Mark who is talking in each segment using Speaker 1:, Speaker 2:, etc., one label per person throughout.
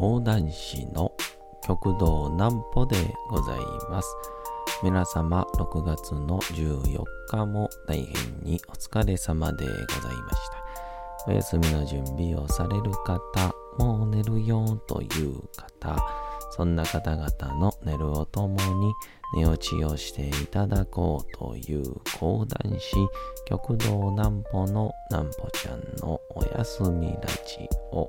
Speaker 1: 講談師の極道南歩でございます。皆様6月の14日も大変にお疲れ様でございました。お休みの準備をされる方、もう寝るよという方、そんな方々の寝るをともに寝落ちをしていただこうという講談師、極道南歩の南歩ちゃんのおやすみラジオ。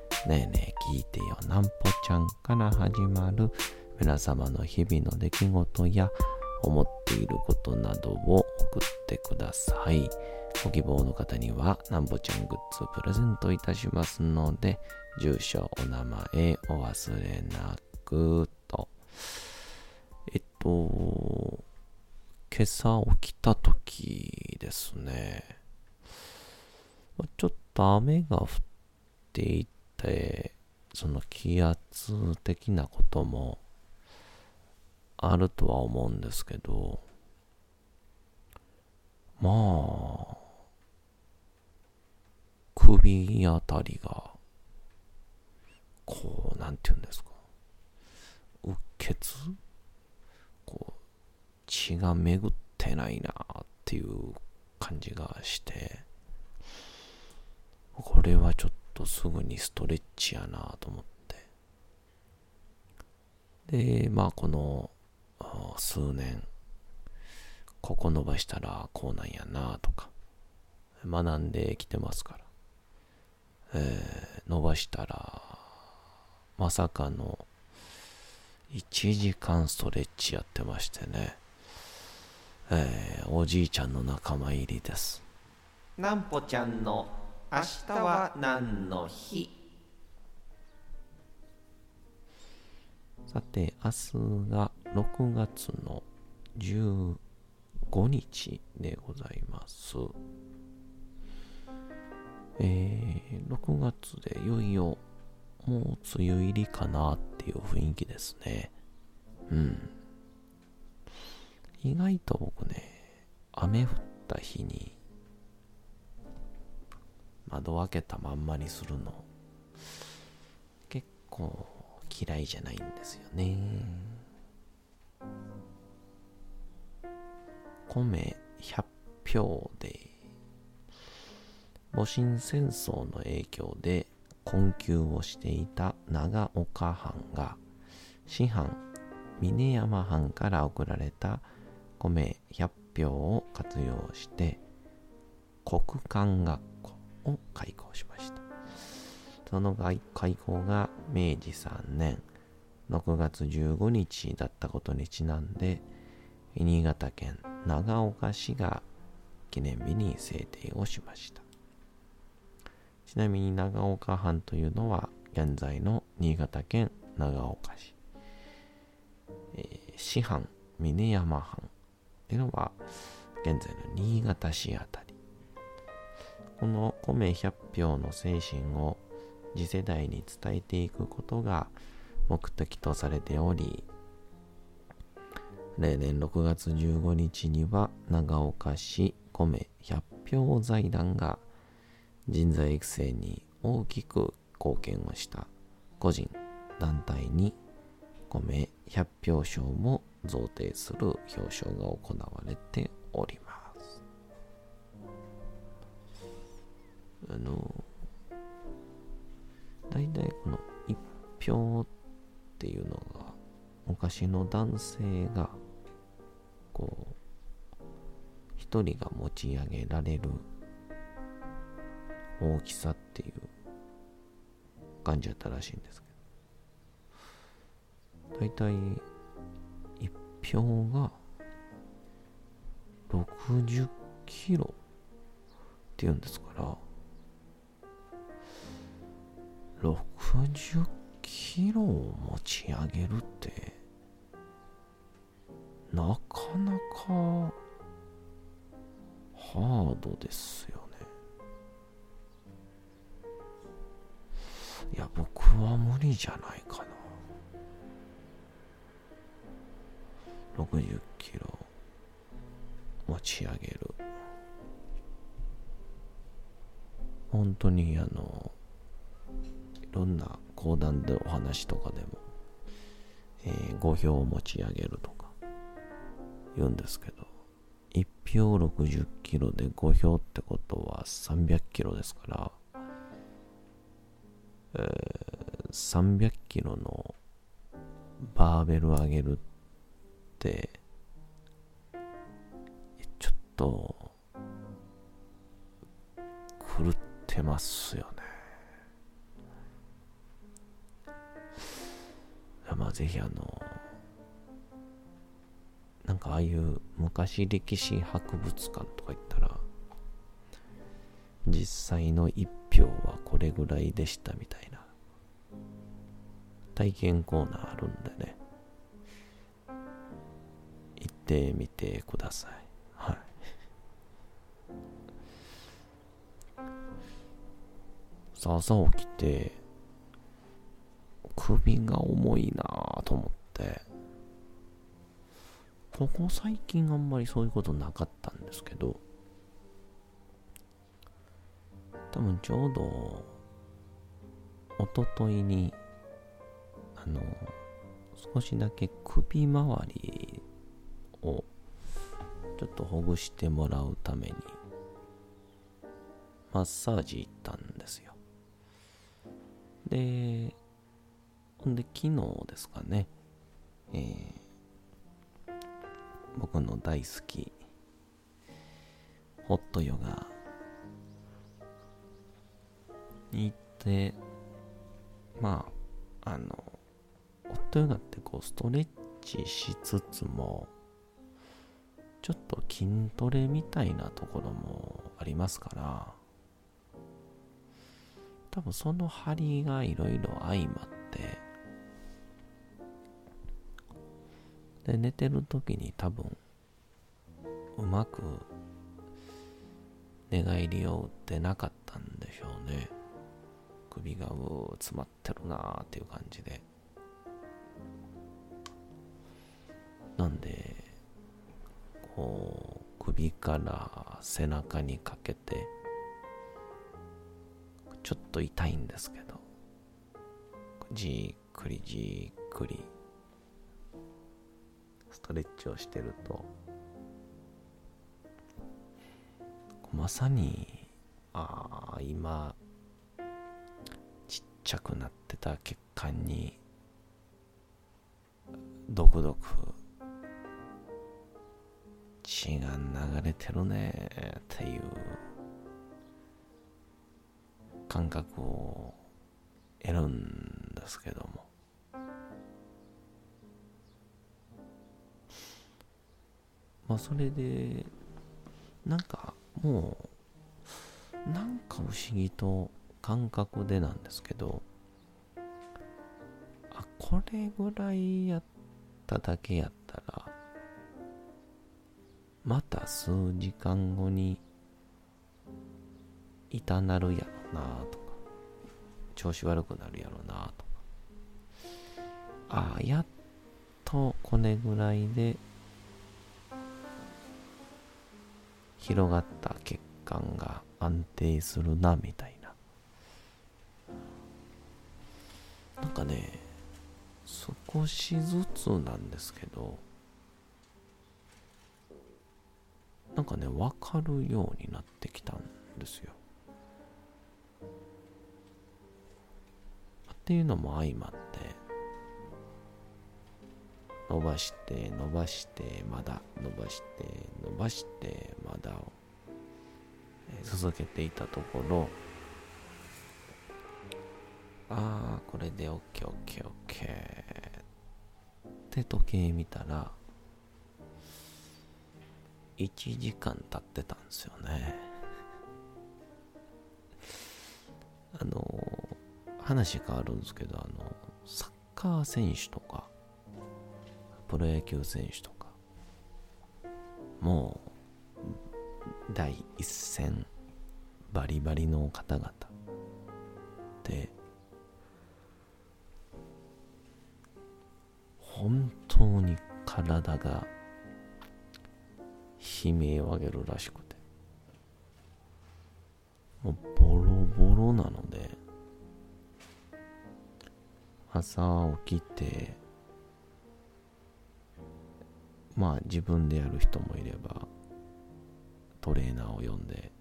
Speaker 1: ねえねえ聞いてよなんぽちゃんから始まる皆様の日々の出来事や思っていることなどを送ってください。ご希望の方にはなんぽちゃんグッズをプレゼントいたしますので、住所、お名前お忘れなくと。えっと、今朝起きた時ですね。ちょっと雨が降っていて、その気圧的なこともあるとは思うんですけど、まあ、首あたりが、こう、なんて言うんですか、うっ血。こう、血が巡ってないなっていう感じがして、これはちょっととすぐにストレッチやなと思って。で、まあこの数年、ここ伸ばしたらこうなんやなとか、学んできてますから。えー、伸ばしたら、まさかの1時間ストレッチやってましてね。えー、おじいちゃんの仲間入りです。
Speaker 2: なんぽちゃんの明日は何の日？
Speaker 1: さて、明日が6月の15日でございます。えー、6月でいよいよもう梅雨入りかなっていう雰囲気ですね。うん。意外と僕ね、雨降った日に窓開けたまんまにするの結構嫌いじゃないんですよね。米100票で戊辰戦争の影響で困窮をしていた長岡藩が師範峰山藩から送られた米100票を活用して国間学校を開校しました。その開校が明治3年6月15日だったことにちなんで、新潟県長岡市が記念日に制定をしました。ちなみに長岡藩というのは現在の新潟県長岡市。えー、師範峰山藩というのは現在の新潟市あたり。この米100票の精神を次世代に伝えていくことが目的とされており、例年6月15日には長岡市米100票財団が人材育成に大きく貢献をした個人、団体に米100票賞も贈呈する表彰が行われております。あの、大体この一票っていうのが昔の男性がこう一人が持ち上げられる大きさっていう感じだったらしいんですけど。大体一票が60キロっていうんですから60キロを持ち上げるってなかなかハードですよね。いや僕は無理じゃないかな。60キロ持ち上げる。本当にあのろんな講談でお話とかでも、えー、5票を持ち上げるとか言うんですけど1票60キロで5票ってことは300キロですから、えー、300キロのバーベル上げるってちょっと狂ってますよね。ぜひあのなんかああいう昔歴史博物館とか行ったら実際の一票はこれぐらいでしたみたいな体験コーナーあるんでね行ってみてください。はい。さ あ朝起きて首が重いなぁと思って。ここ最近あんまりそういうことなかったんですけど。多分ちょうどおとといにあの少しだけ首周りをちょっとほぐしてもらうためにマッサージ行ったんですよ。でで昨日ですかね、えー、僕の大好きホットヨガに行ってまああのホットヨガってこうストレッチしつつもちょっと筋トレみたいなところもありますから多分その張りがいろいろ相まってで、寝てる時に多分、うまく寝返りを打ってなかったんでしょうね。首がうー詰まってるなーっていう感じで。なんで、こう、首から背中にかけて、ちょっと痛いんですけど、じっくりじっくりトレッチをしてると。まさにああ今ちっちゃくなってた血管にドクドク血が流れてるねっていう感覚を得るんですけども。まあそれでなんかもうなんか不思議と感覚でなんですけどあこれぐらいやっただけやったらまた数時間後に痛なるやろなとか調子悪くなるやろなとか。ああやっとこれぐらいで広がった血管が安定するなみたいな。なんかね少しずつなんですけどなんかね分かるようになってきたんですよ。っていうのも相まって伸ばして伸ばしてまだ伸ばして伸ばしてまだを続けていたところああこれで OKOKOK って時計見たら1時間経ってたんですよね。あの話変わるんですけどあのサッカー選手とかプロ野球選手とかもう第一線バリバリの方々で本当に体が悲鳴を上げるらしくてもうボロボロなので朝起きてまあ自分でやる人もいればトレーナーを呼んで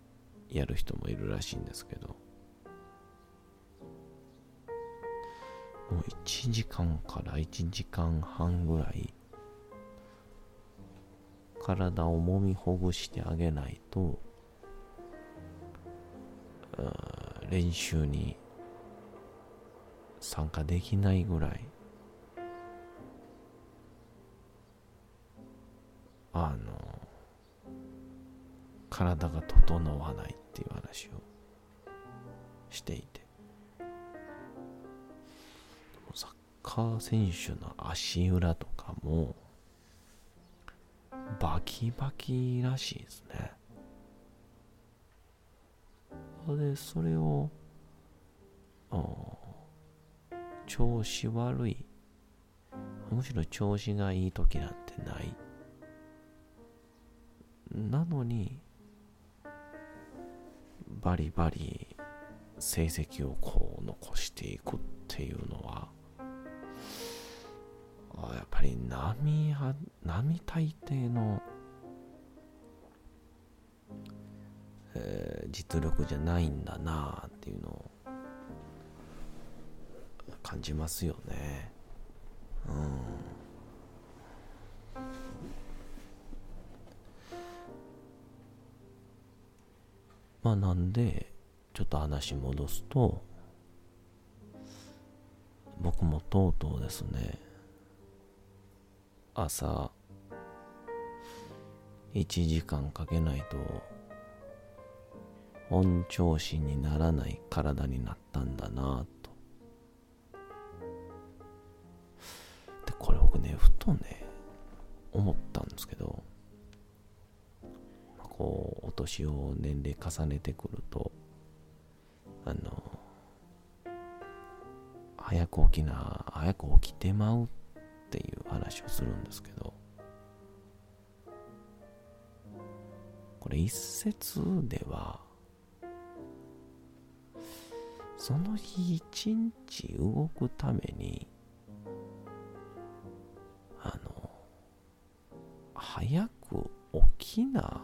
Speaker 1: やる人もいるらしいんですけどもう1時間から1時間半ぐらい体を揉みほぐしてあげないと練習に参加できないぐらいあの体が整わないっていう話をしていて。サッカー選手の足裏とかもバキバキらしいですね。でそれを調子悪いむしろ調子がいい時なんてない。なのにバリバリ成績をこう残していくっていうのはやっぱり並並大抵の、えー、実力じゃないんだなあっていうのを感じますよね。うん。まあなんでちょっと話戻すと僕もとうとうですね朝1時間かけないと本調子にならない体になったんだなと。でこれ僕ねふとね思ったんですけどこうお年を年齢重ねてくるとあの早く起きな早く起きてまうっていう話をするんですけどこれ一説ではその日一日動くためにあの早く起きな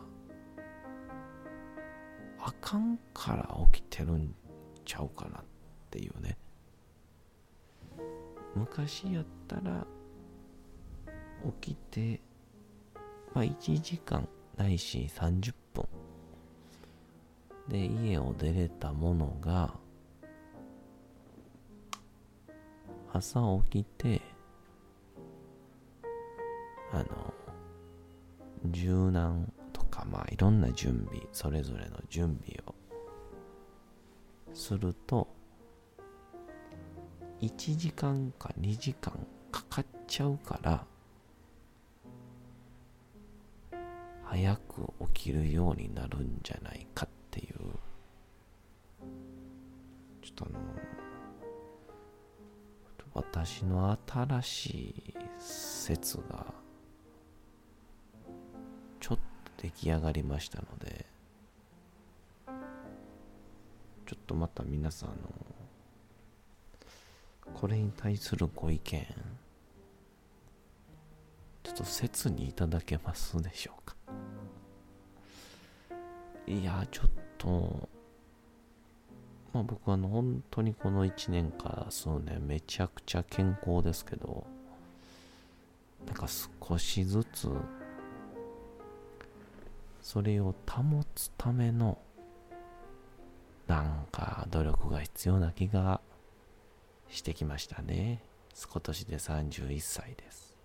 Speaker 1: 昔やったら起きてまあ1時間ないし30分。で家を出れたものが朝起きてあの柔軟とかまあいろんな準備それぞれの準備をすると1時間か2時間かかっちゃうから早く起きるようになるんじゃないかっていう。ちょっとあの私の新しい説がちょっと出来上がりましたのでちょっとまた皆さんのこれに対するご意見。ちょっと説にいただけますでしょうか。いやちょっとまあ僕は本当にこの1年か数年めちゃくちゃ健康ですけどなんか少しずつそれを保つためのなんか努力が必要な気がしてきましたね今年で31歳です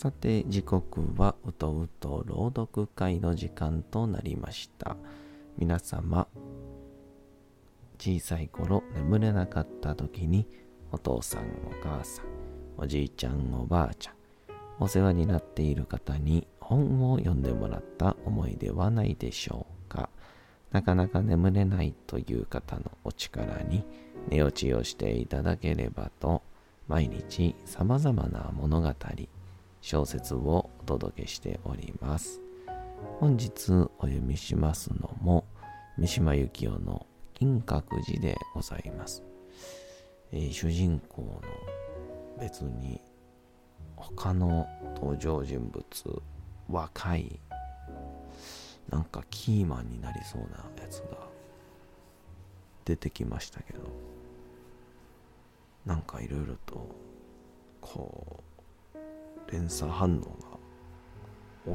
Speaker 1: さて時刻はうとうと朗読会の時間となりました。皆様小さい頃眠れなかった時にお父さんお母さんおじいちゃんおばあちゃんお世話になっている方に本を読んでもらった思い出はないでしょうか。なかなか眠れないという方のお力に寝落ちをしていただければと毎日様々な物語小説をお届けしております。本日お読みしますのも三島由紀夫の金閣寺でございます、えー、主人公の別に他の登場人物若いなんかキーマンになりそうなやつが出てきましたけどなんかいろいろとこう連鎖反応が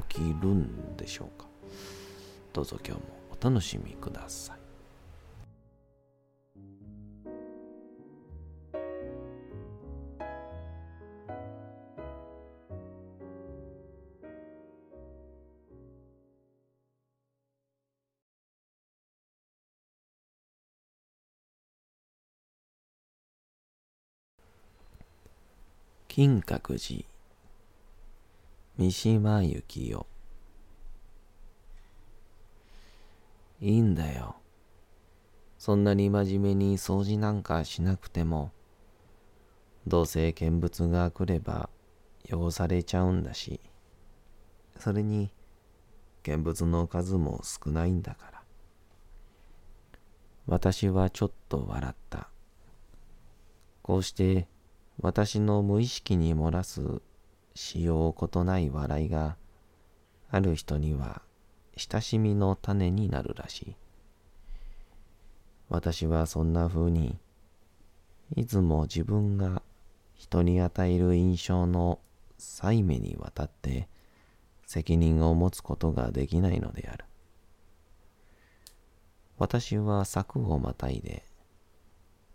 Speaker 1: 起きるんでしょうか？どうぞ今日もお楽しみください。金閣寺三島由紀夫いいんだよ。そんなに真面目に掃除なんかしなくても、どうせ見物が来れば汚されちゃうんだし、それに見物の数も少ないんだから。私はちょっと笑った。こうして私の無意識に漏らすしようことない笑いがある人には親しみの種になるらしい。私はそんな風にいつも自分が人に与える印象の細目にわたって責任を持つことができないのである。私は柵をまたいで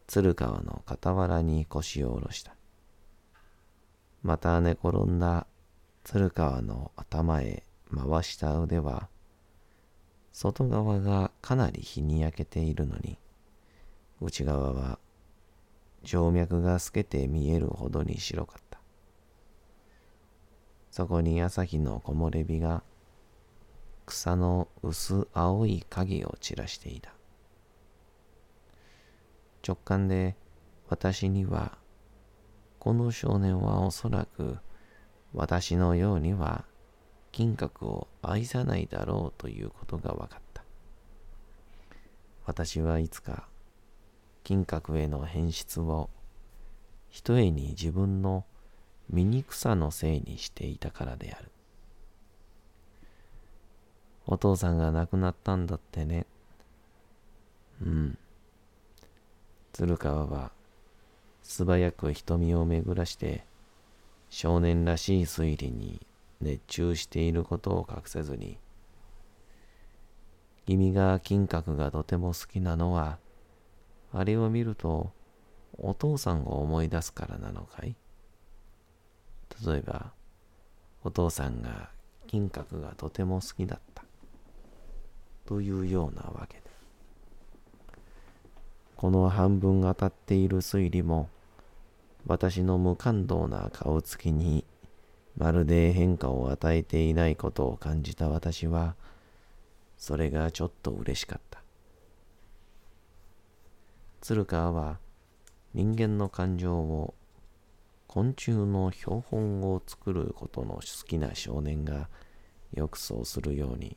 Speaker 1: 鶴川の傍らに腰を下ろした。また寝転んだ鶴川の頭へ回した腕は、外側がかなり日に焼けているのに、内側は静脈が透けて見えるほどに白かった。そこに朝日の木漏れ日が草の薄青い影を散らしていた。直感で私には、この少年はおそらく私のようには金閣を愛さないだろうということが分かった。私はいつか金閣への変質をひとえに自分の醜さのせいにしていたからである。お父さんが亡くなったんだってね。うん。鶴川は素早く瞳を巡らして少年らしい推理に熱中していることを隠せずに君が金閣がとても好きなのはあれを見るとお父さんを思い出すからなのかい?例えばお父さんが金閣がとても好きだった。というようなわけで。この半分当たっている推理も、私の無感動な顔つきに、まるで変化を与えていないことを感じた私は、それがちょっと嬉しかった。鶴川は人間の感情を昆虫の標本を作ることの好きな少年がよくそうするように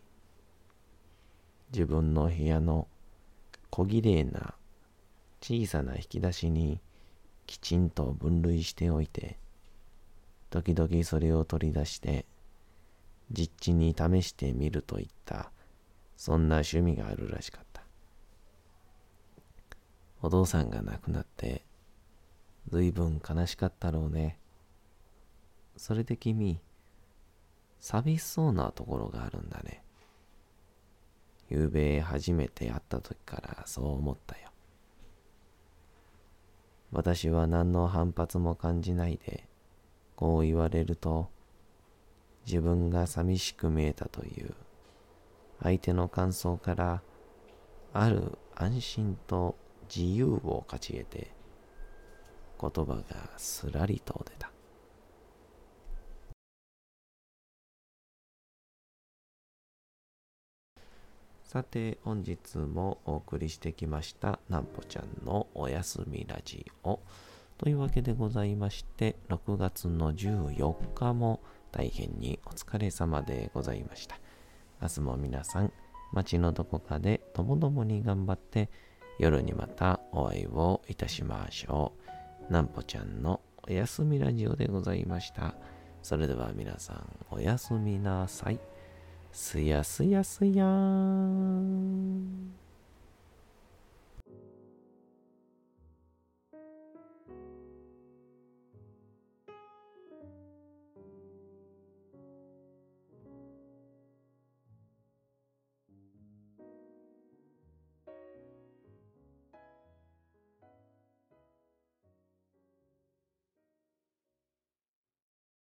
Speaker 1: 自分の部屋の小綺麗な小さな引き出しにきちんと分類しておいて、時々それを取り出して、実地に試してみるといった、そんな趣味があるらしかった。お父さんが亡くなって、ずいぶん悲しかったろうね。それで君、寂しそうなところがあるんだね。昨べ初めて会った時からそう思ったよ。私は何の反発も感じないで、こう言われると、自分が寂しく見えたという。相手の感想からある安心と自由を勝ち得て言葉がすらりと出た。さて本日もお送りしてきましたなんぽちゃんのおやすみラジオ。というわけでございまして6月の14日も大変にお疲れ様でございました。明日も皆さん街のどこかでともどもに頑張って夜にまたお会いをいたしましょう。なんぽちゃんのおやすみラジオでございました。それでは皆さんおやすみなさい。すやすやすやーん。